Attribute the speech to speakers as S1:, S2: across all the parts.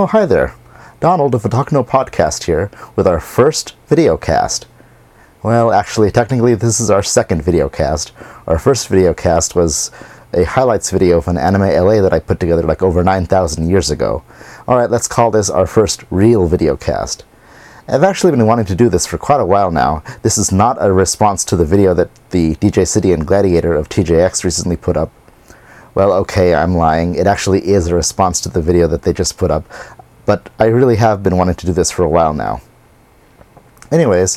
S1: Oh, hi there. Donald of the Talk Podcast here with our first video cast. Well, actually, technically, this is our second video cast. Our first video cast was a highlights video of an anime LA that I put together like over 9,000 years ago. Alright, let's call this our first real video cast. I've actually been wanting to do this for quite a while now. This is not a response to the video that the DJ City and Gladiator of TJX recently put up. Well, okay, I'm lying. It actually is a response to the video that they just put up, but I really have been wanting to do this for a while now. Anyways,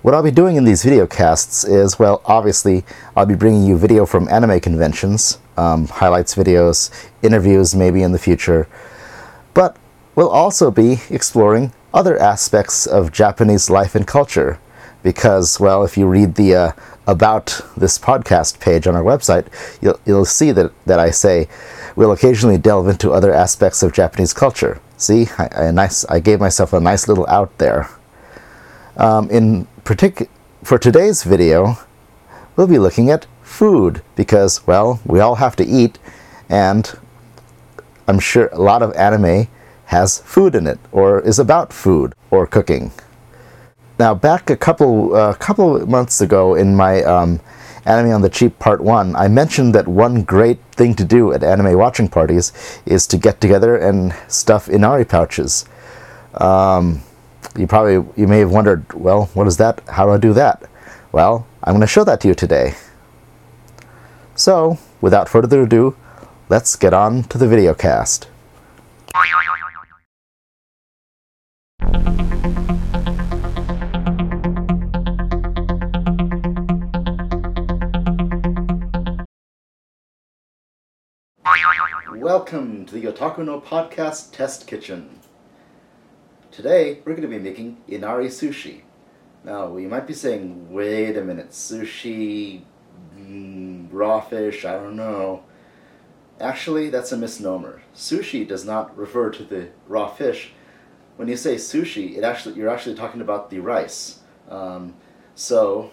S1: what I'll be doing in these video casts is, well, obviously, I'll be bringing you video from anime conventions, um, highlights videos, interviews maybe in the future, but we'll also be exploring other aspects of Japanese life and culture. Because, well, if you read the uh, About this podcast page on our website, you'll, you'll see that, that I say we'll occasionally delve into other aspects of Japanese culture. See, I, I, nice, I gave myself a nice little out there. Um, in partic- for today's video, we'll be looking at food because, well, we all have to eat, and I'm sure a lot of anime has food in it or is about food or cooking. Now, back a couple uh, couple months ago in my um, Anime on the Cheap Part 1, I mentioned that one great thing to do at anime watching parties is to get together and stuff Inari pouches. Um, you probably you may have wondered, well, what is that? How do I do that? Well, I'm going to show that to you today. So, without further ado, let's get on to the video cast. Welcome to the Otaku no Podcast Test Kitchen. Today, we're going to be making Inari sushi. Now, you might be saying, wait a minute, sushi, mm, raw fish, I don't know. Actually, that's a misnomer. Sushi does not refer to the raw fish. When you say sushi, it actually you're actually talking about the rice. Um, so,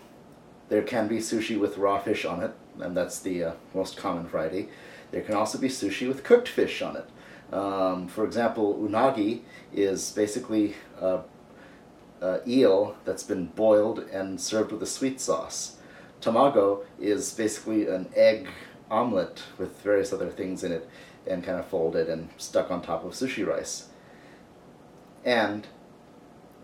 S1: there can be sushi with raw fish on it, and that's the uh, most common variety. There can also be sushi with cooked fish on it. Um, for example, unagi is basically a, eel that's been boiled and served with a sweet sauce. Tamago is basically an egg omelet with various other things in it and kind of folded and stuck on top of sushi rice. And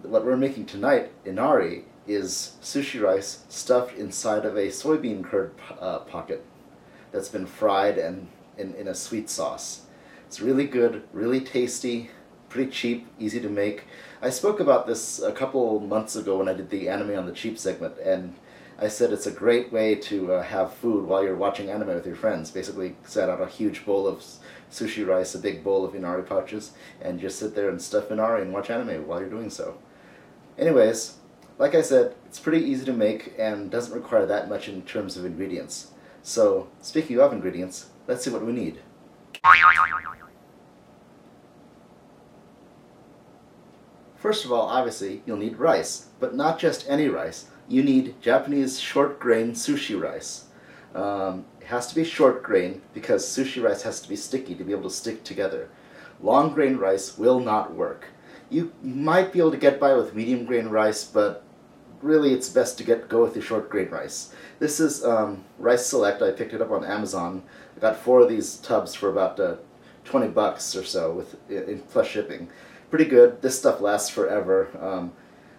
S1: what we're making tonight, inari, is sushi rice stuffed inside of a soybean curd uh, pocket that's been fried and in, in a sweet sauce. It's really good, really tasty, pretty cheap, easy to make. I spoke about this a couple months ago when I did the anime on the cheap segment, and I said it's a great way to uh, have food while you're watching anime with your friends. Basically, set out a huge bowl of sushi rice, a big bowl of inari pouches, and just sit there and stuff inari and watch anime while you're doing so. Anyways, like I said, it's pretty easy to make and doesn't require that much in terms of ingredients. So, speaking of ingredients, let's see what we need. First of all, obviously, you'll need rice, but not just any rice. You need Japanese short grain sushi rice. Um, it has to be short grain because sushi rice has to be sticky to be able to stick together. Long grain rice will not work. You might be able to get by with medium grain rice, but really it's best to get go with the short grain rice. This is um, Rice Select. I picked it up on Amazon. I got four of these tubs for about uh, 20 bucks or so with in plus shipping pretty good. This stuff lasts forever. Um,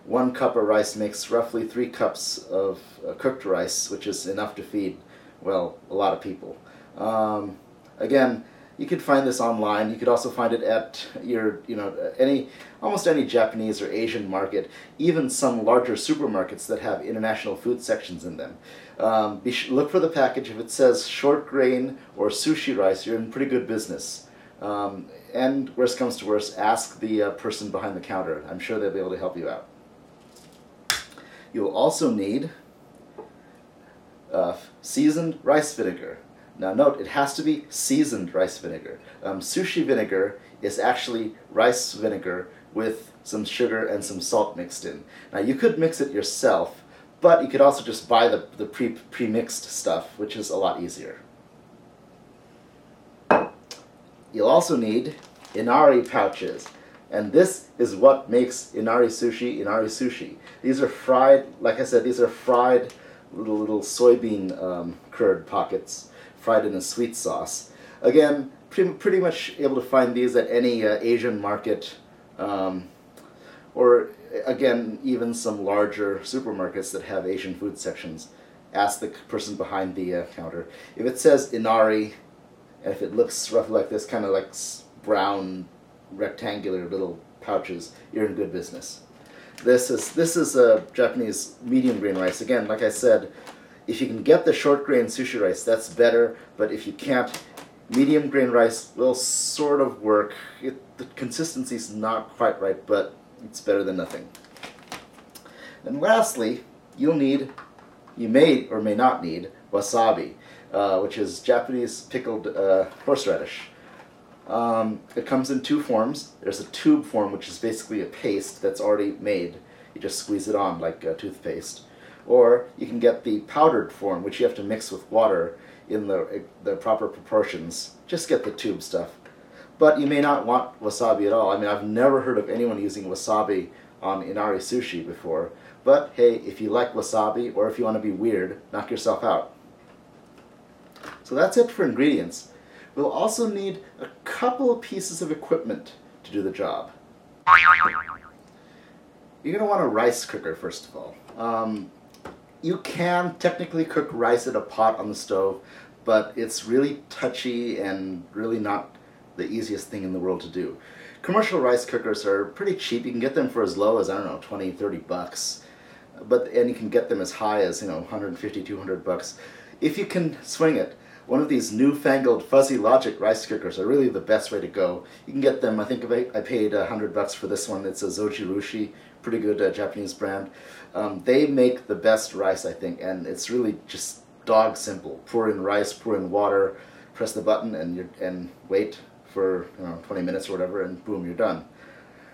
S1: one cup of rice makes roughly three cups of uh, cooked rice, which is enough to feed, well, a lot of people. Um, again, you can find this online. You could also find it at your, you know, any, almost any Japanese or Asian market, even some larger supermarkets that have international food sections in them. Um, look for the package. If it says short grain or sushi rice, you're in pretty good business. Um, and worst comes to worst, ask the uh, person behind the counter. I'm sure they'll be able to help you out. You'll also need uh, seasoned rice vinegar. Now note, it has to be seasoned rice vinegar. Um, sushi vinegar is actually rice vinegar with some sugar and some salt mixed in. Now you could mix it yourself, but you could also just buy the, the pre, pre-mixed stuff, which is a lot easier. You'll also need inari pouches. And this is what makes inari sushi inari sushi. These are fried, like I said, these are fried little little soybean um, curd pockets, fried in a sweet sauce. Again, pretty, pretty much able to find these at any uh, Asian market, um, or again, even some larger supermarkets that have Asian food sections. Ask the person behind the uh, counter. If it says inari, and if it looks roughly like this, kind of like brown rectangular little pouches, you're in good business. This is this is a Japanese medium grain rice. Again, like I said, if you can get the short grain sushi rice, that's better. But if you can't, medium grain rice will sort of work. It, the consistency is not quite right, but it's better than nothing. And lastly, you'll need, you may or may not need wasabi, uh, which is Japanese pickled uh, horseradish. Um, it comes in two forms. There's a tube form, which is basically a paste that's already made. You just squeeze it on like a toothpaste. Or you can get the powdered form, which you have to mix with water in the, the proper proportions. Just get the tube stuff. But you may not want wasabi at all. I mean, I've never heard of anyone using wasabi on inari sushi before. But hey, if you like wasabi, or if you want to be weird, knock yourself out. So that's it for ingredients. We'll also need a couple of pieces of equipment to do the job. You're going to want a rice cooker, first of all. Um, you can technically cook rice in a pot on the stove, but it's really touchy and really not the easiest thing in the world to do. Commercial rice cookers are pretty cheap. You can get them for as low as, I don't know, 20, 30 bucks. But, and you can get them as high as, you know, 150, 200 bucks. If you can swing it, one of these newfangled fuzzy logic rice cookers are really the best way to go. You can get them, I think I paid a hundred bucks for this one. It's a Zojirushi, pretty good uh, Japanese brand. Um, they make the best rice, I think, and it's really just dog simple. Pour in rice, pour in water, press the button, and you and wait for you know 20 minutes or whatever, and boom, you're done.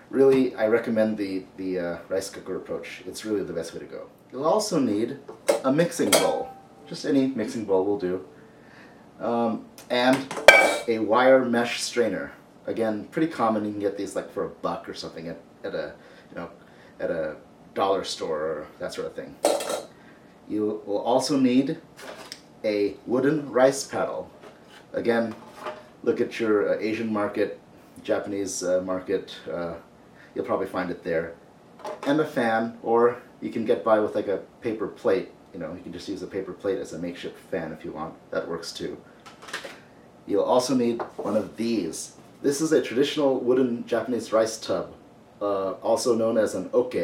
S1: Really, I recommend the the uh, rice cooker approach. It's really the best way to go. You'll also need a mixing bowl. Just any mixing bowl will do um, and a wire mesh strainer. Again, pretty common. You can get these like for a buck or something at, at a you know at a dollar store or that sort of thing. You will also need a wooden rice paddle. Again, look at your uh, Asian market, Japanese uh, market. Uh, you'll probably find it there, and a fan, or you can get by with like a paper plate you know, you can just use a paper plate as a makeshift fan if you want. That works too. You'll also need one of these. This is a traditional wooden Japanese rice tub, uh, also known as an oke.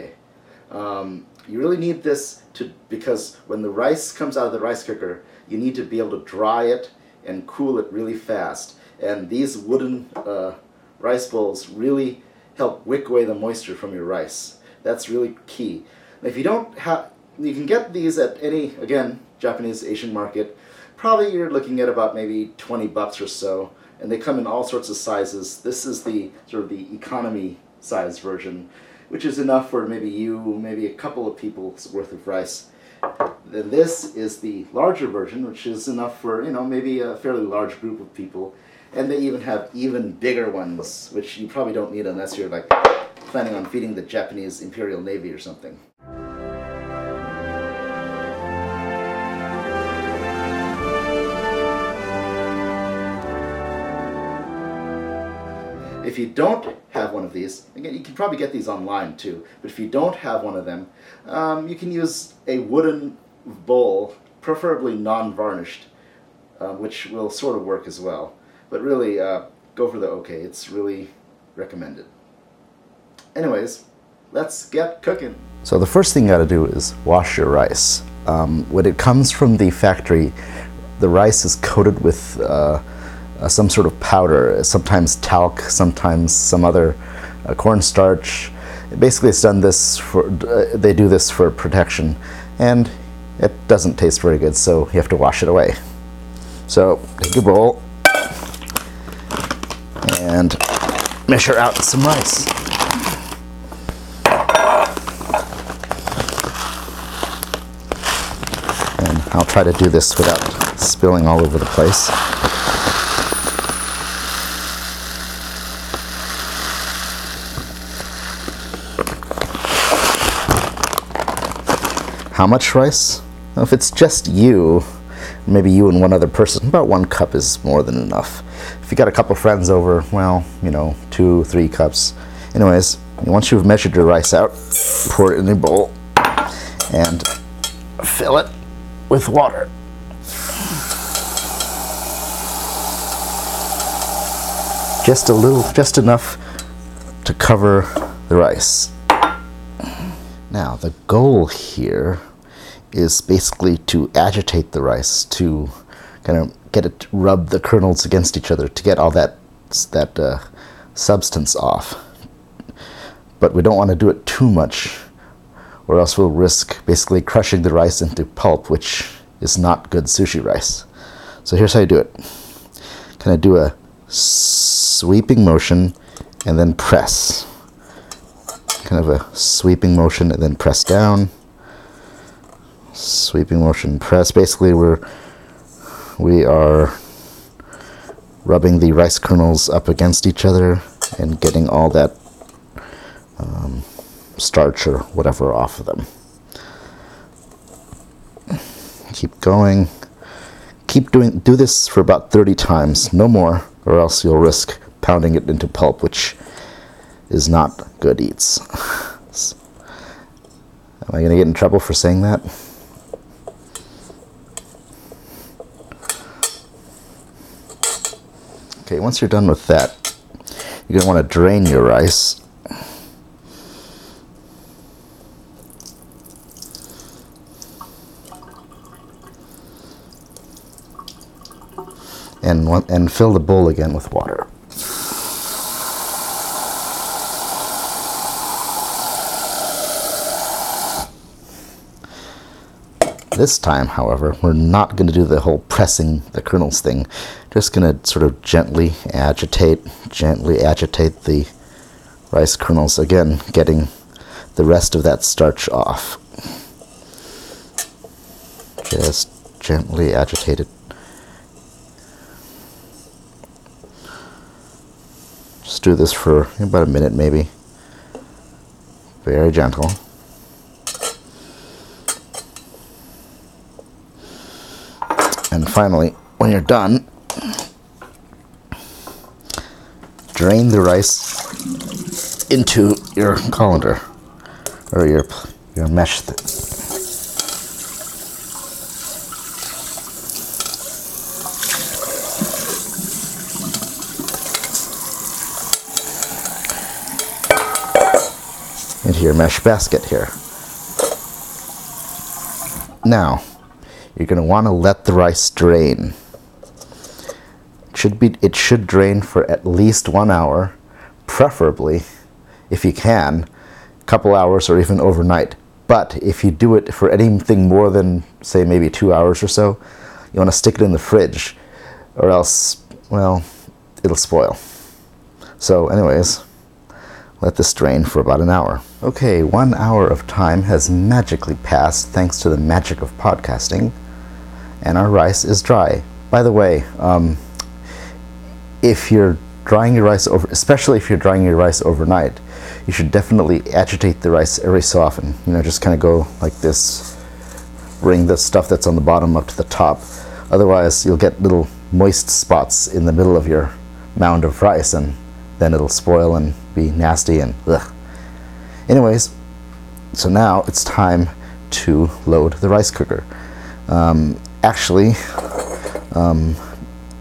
S1: Um, you really need this to because when the rice comes out of the rice cooker, you need to be able to dry it and cool it really fast. And these wooden uh, rice bowls really help wick away the moisture from your rice. That's really key. If you don't have, you can get these at any, again, Japanese Asian market. Probably you're looking at about maybe 20 bucks or so, and they come in all sorts of sizes. This is the sort of the economy size version, which is enough for maybe you, maybe a couple of people's worth of rice. Then this is the larger version, which is enough for, you know, maybe a fairly large group of people. And they even have even bigger ones, which you probably don't need unless you're like planning on feeding the Japanese Imperial Navy or something. If you don't have one of these, again, you can probably get these online too, but if you don't have one of them, um, you can use a wooden bowl, preferably non-varnished, uh, which will sort of work as well. But really, uh, go for the oke. It's really recommended. Anyways, let's get cooking. So the first thing you gotta do is wash your rice. Um, when it comes from the factory, the rice is coated with uh, uh, some sort of powder, sometimes talc, sometimes some other uh, cornstarch. Basically, it's done this for, uh, they do this for protection, and it doesn't taste very good, so you have to wash it away. So, take your bowl and measure out some rice. And I'll try to do this without spilling all over the place. How much rice? If it's just you, maybe you and one other person, about one cup is more than enough. If you got a couple friends over, well, you know, two, three cups. Anyways, once you've measured your rice out, pour it in a bowl and fill it with water. Just a little, just enough to cover the rice. Now, the goal here is basically to agitate the rice, to kind of get it rub the kernels against each other to get all that that uh, substance off. But we don't want to do it too much, or else we'll risk basically crushing the rice into pulp, which is not good sushi rice. So here's how you do it. Kind of do a sweeping motion and then press. Kind of a sweeping motion and then press down. Sweeping motion, press. Basically, we're we are rubbing the rice kernels up against each other and getting all that um, starch or whatever off of them. Keep going. Keep doing do this for about 30 times, no more or else you'll risk pounding it into pulp, which is not good eats. Am I going to get in trouble for saying that? Okay, once you're done with that, you're going to want to drain your rice. and, and fill the bowl again with water. This time, however, we're not going to do the whole pressing the kernels thing. Just going to sort of gently agitate, gently agitate the rice kernels again, getting the rest of that starch off. Just gently agitate it Just do this for about a minute maybe. Very gentle. And finally, when you're done, drain the rice into your colander or your your mesh into your mesh basket here. Now, you're going to want to let the rice drain. It should be it should drain for at least 1 hour, preferably if you can, a couple hours or even overnight. But if you do it for anything more than say maybe 2 hours or so, you want to stick it in the fridge or else well, it'll spoil. So anyways, let this drain for about an hour. Okay, one hour of time has magically passed thanks to the magic of podcasting, and our rice is dry. By the way, um, if you're drying your rice over, especially if you're drying your rice overnight, you should definitely agitate the rice every so often. You know, just kind of go like this, bring the stuff that's on the bottom up to the top. Otherwise, you'll get little moist spots in the middle of your mound of rice, and then it'll spoil and be nasty and ugh. Anyways, so now it's time to load the rice cooker. Um, actually, um,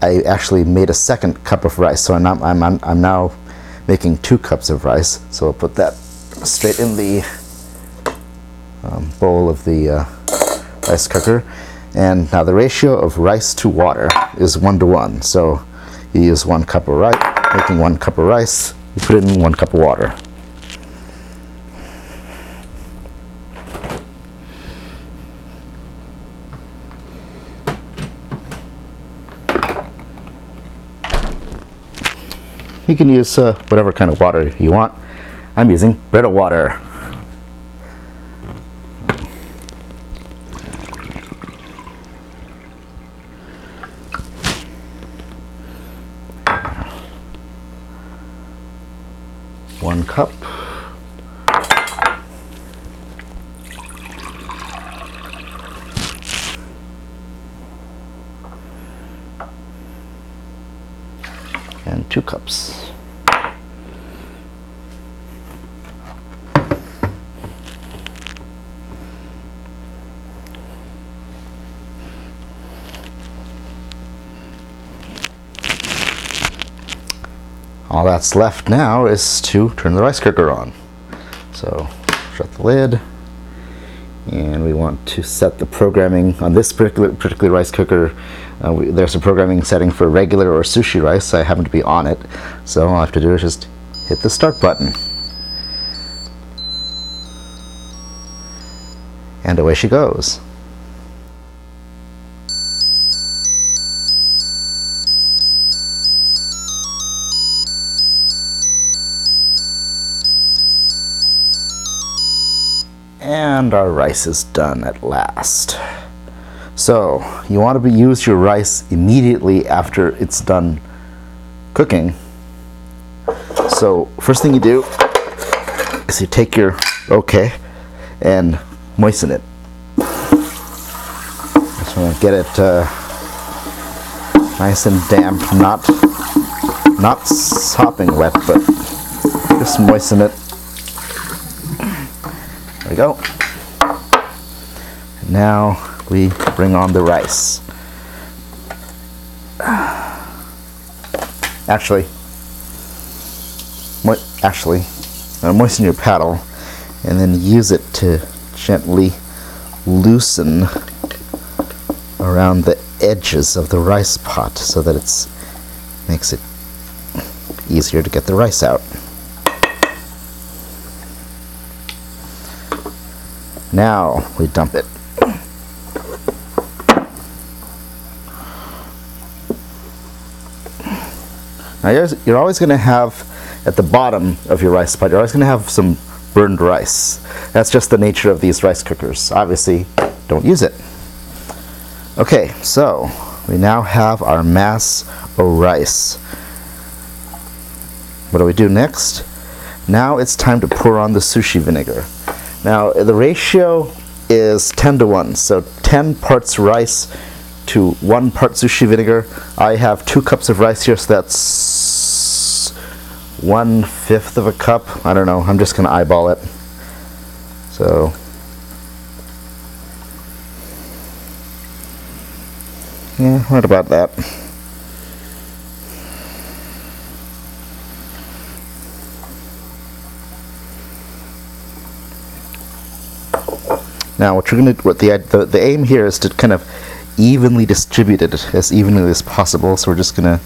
S1: I actually made a second cup of rice, so I'm, not, I'm, I'm, I'm now making two cups of rice. So I'll put that straight in the um, bowl of the uh, rice cooker. And now the ratio of rice to water is one to one. So you use one cup of rice, making one cup of rice, you put it in one cup of water. You can use uh, whatever kind of water you want. I'm using Brita water. One cup. Two cups. All that's left now is to turn the rice cooker on. So shut the lid and we want to set the programming on this particular, particular rice cooker. Uh, we, there's a programming setting for regular or sushi rice. I happen to be on it, so all I have to do is just hit the start button. And away she goes. And our rice is done at last. So, you want to use your rice immediately after it's done cooking. So, first thing you do is you take your oke and moisten it. Just want to get it uh, nice and damp, not not sopping wet, but just moisten it There we go. Now we bring on the rice. Actually, actually, uh, moisten your paddle and then use it to gently loosen around the edges of the rice pot so that it makes it easier to get the rice out. Now we dump it. Now you're, you're always going to have at the bottom of your rice pot, you're always going to have some burned rice. That's just the nature of these rice cookers. Obviously, don't use it. Okay, so we now have our mass of rice. What do we do next? Now it's time to pour on the sushi vinegar. Now the ratio is 10 to 1, so 10 parts rice to 1 part sushi vinegar. I have 2 cups of rice here, so that's 1 fifth of a cup. I don't know, I'm just going to eyeball it. So, yeah, right about that. Now, what you're going to, what the, the the aim here is to kind of evenly distribute it as evenly as possible. So we're just going to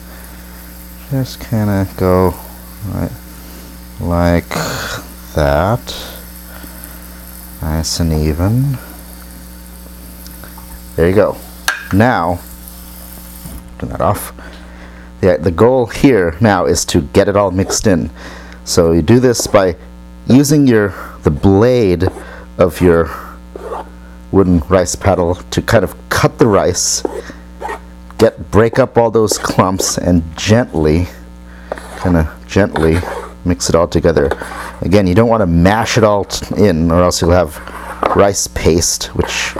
S1: just kind of go right like that, nice and even. There you go. Now, turn that off. The, the goal here now is to get it all mixed in. So you do this by using your the blade of your wooden rice paddle to kind of cut the rice, get break up all those clumps, and gently, kind of gently mix it all together. Again, you don't want to mash it all in, or else you'll have rice paste, which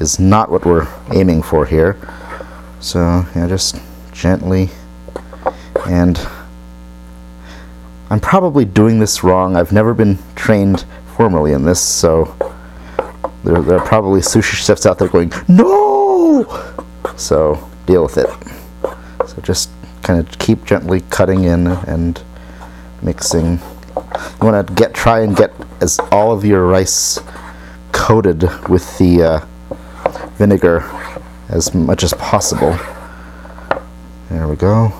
S1: is not what we're aiming for here. So, yeah, just gently and I'm probably doing this wrong. I've never been trained formally in this, so there, there are probably sushi chefs out there going, no! So deal with it. So just kind of keep gently cutting in and mixing. You want to get try and get as all of your rice coated with the uh, vinegar as much as possible. There we go.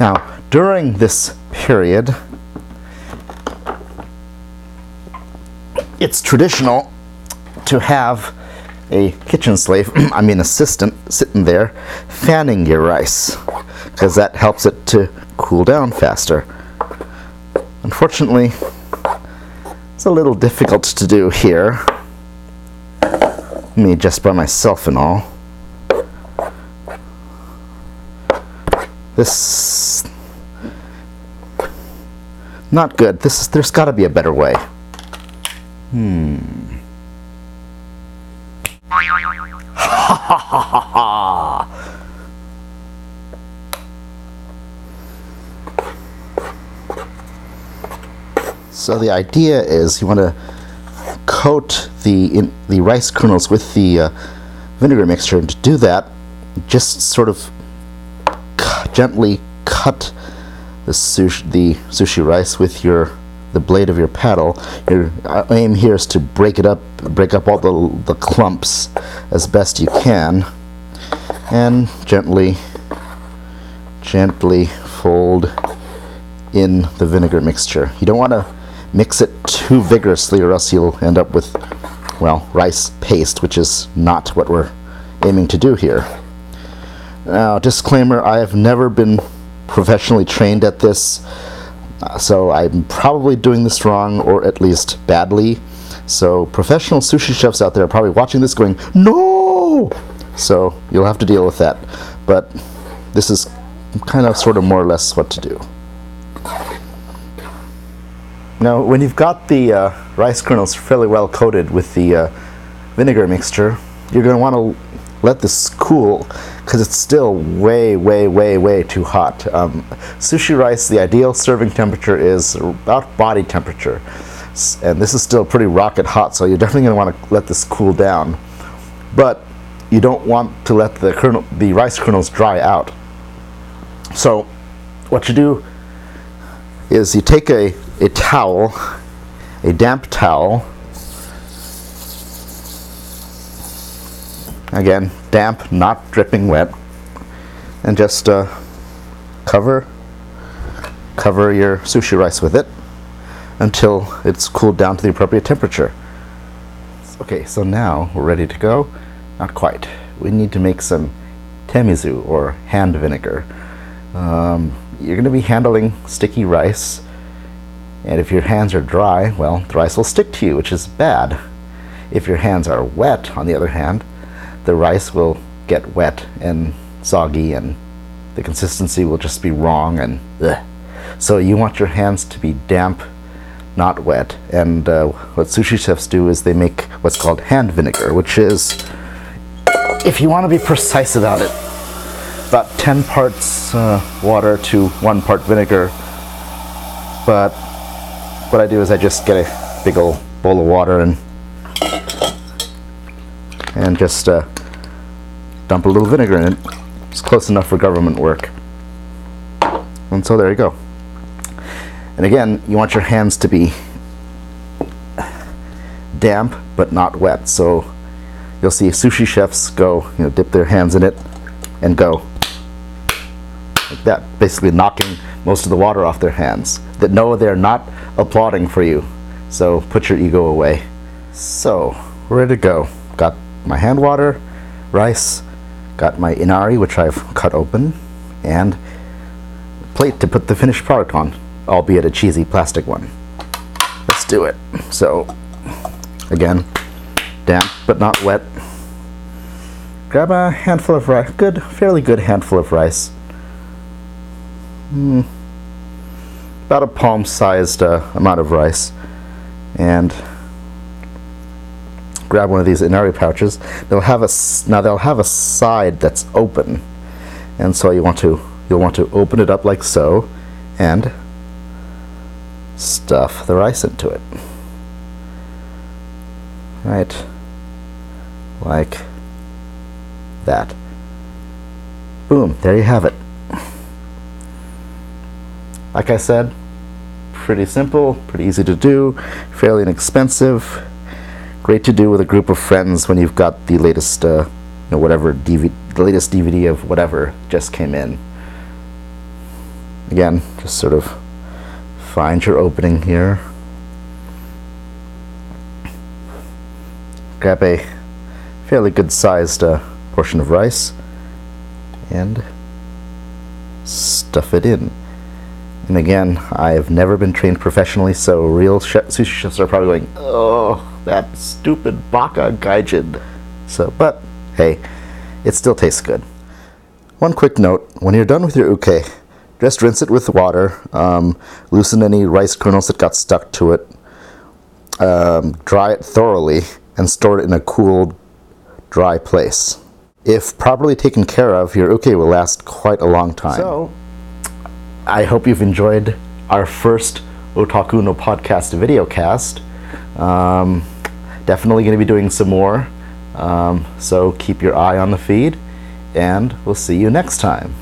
S1: Now, during this period, it's traditional to have a kitchen slave, I mean assistant, sitting there fanning your rice because that helps it to cool down faster. Unfortunately, it's a little difficult to do here. Me just by myself and all. This not good. This is, there's got to be a better way. Hmm. Ha ha ha ha ha! So the idea is you want to coat the in, the rice kernels with the uh, vinegar mixture, and to do that, just sort of c- gently cut the sushi, the sushi rice with your the blade of your paddle. Your uh, aim here is to break it up, break up all the the clumps as best you can, and gently, gently fold in the vinegar mixture. You don't want to mix it too vigorously, or else you'll end up with, well, rice paste, which is not what we're aiming to do here. Now, disclaimer I have never been professionally trained at this, uh, so I'm probably doing this wrong, or at least badly. So, professional sushi chefs out there are probably watching this going, No! So, you'll have to deal with that. But this is kind of, sort of, more or less what to do. Now, when you've got the uh, rice kernels fairly well coated with the uh, vinegar mixture, you're going to want to let this cool because it's still way, way, way, way too hot. Um, sushi rice, the ideal serving temperature is about body temperature. And this is still pretty rocket hot, so you're definitely going to want to let this cool down. But you don't want to let the, kernel, the rice kernels dry out. So, what you do is you take a a towel, a damp towel. Again, damp, not dripping wet, and just uh, cover cover your sushi rice with it until it's cooled down to the appropriate temperature. Okay, so now we're ready to go. Not quite. We need to make some temizu or hand vinegar. Um, you're going to be handling sticky rice and if your hands are dry, well, the rice will stick to you, which is bad. If your hands are wet, on the other hand, the rice will get wet and soggy and the consistency will just be wrong and ugh. So you want your hands to be damp, not wet. And uh, what sushi chefs do is they make what's called hand vinegar, which is, if you want to be precise about it, about 10 parts uh, water to 1 part vinegar. But what I do is I just get a big old bowl of water and and just uh, dump a little vinegar in it. It's close enough for government work. And so there you go. And again, you want your hands to be damp but not wet. So you'll see sushi chefs go, you know, dip their hands in it and go that, basically knocking most of the water off their hands. That no, they're not applauding for you. So put your ego away. So, we're ready to go. Got my hand water, rice, got my inari, which I've cut open, and plate to put the finished product on, albeit a cheesy plastic one. Let's do it. So, again, damp but not wet. Grab a handful of rice, good, fairly good handful of rice. Hmm about a palm-sized uh, amount of rice and grab one of these inari pouches. They'll have a now they'll have a side that's open and so you want to you'll want to open it up like so and stuff the rice into it. Right like that. Boom there you have it like I said, pretty simple, pretty easy to do, fairly inexpensive. Great to do with a group of friends when you've got the latest, uh, you know, whatever DVD, the latest DVD of whatever just came in. Again, just sort of find your opening here. Grab a fairly good sized uh, portion of rice and stuff it in. And again, I've never been trained professionally, so real sushi chefs are probably going, oh, that stupid baka gaijin. So, but hey, it still tastes good. One quick note, when you're done with your uke, just rinse it with water, um, loosen any rice kernels that got stuck to it, um, dry it thoroughly, and store it in a cool, dry place. If properly taken care of, your uke will last quite a long time. So, I hope you've enjoyed our first Otaku no Podcast videocast. Um, definitely going to be doing some more. Um, so keep your eye on the feed, and we'll see you next time.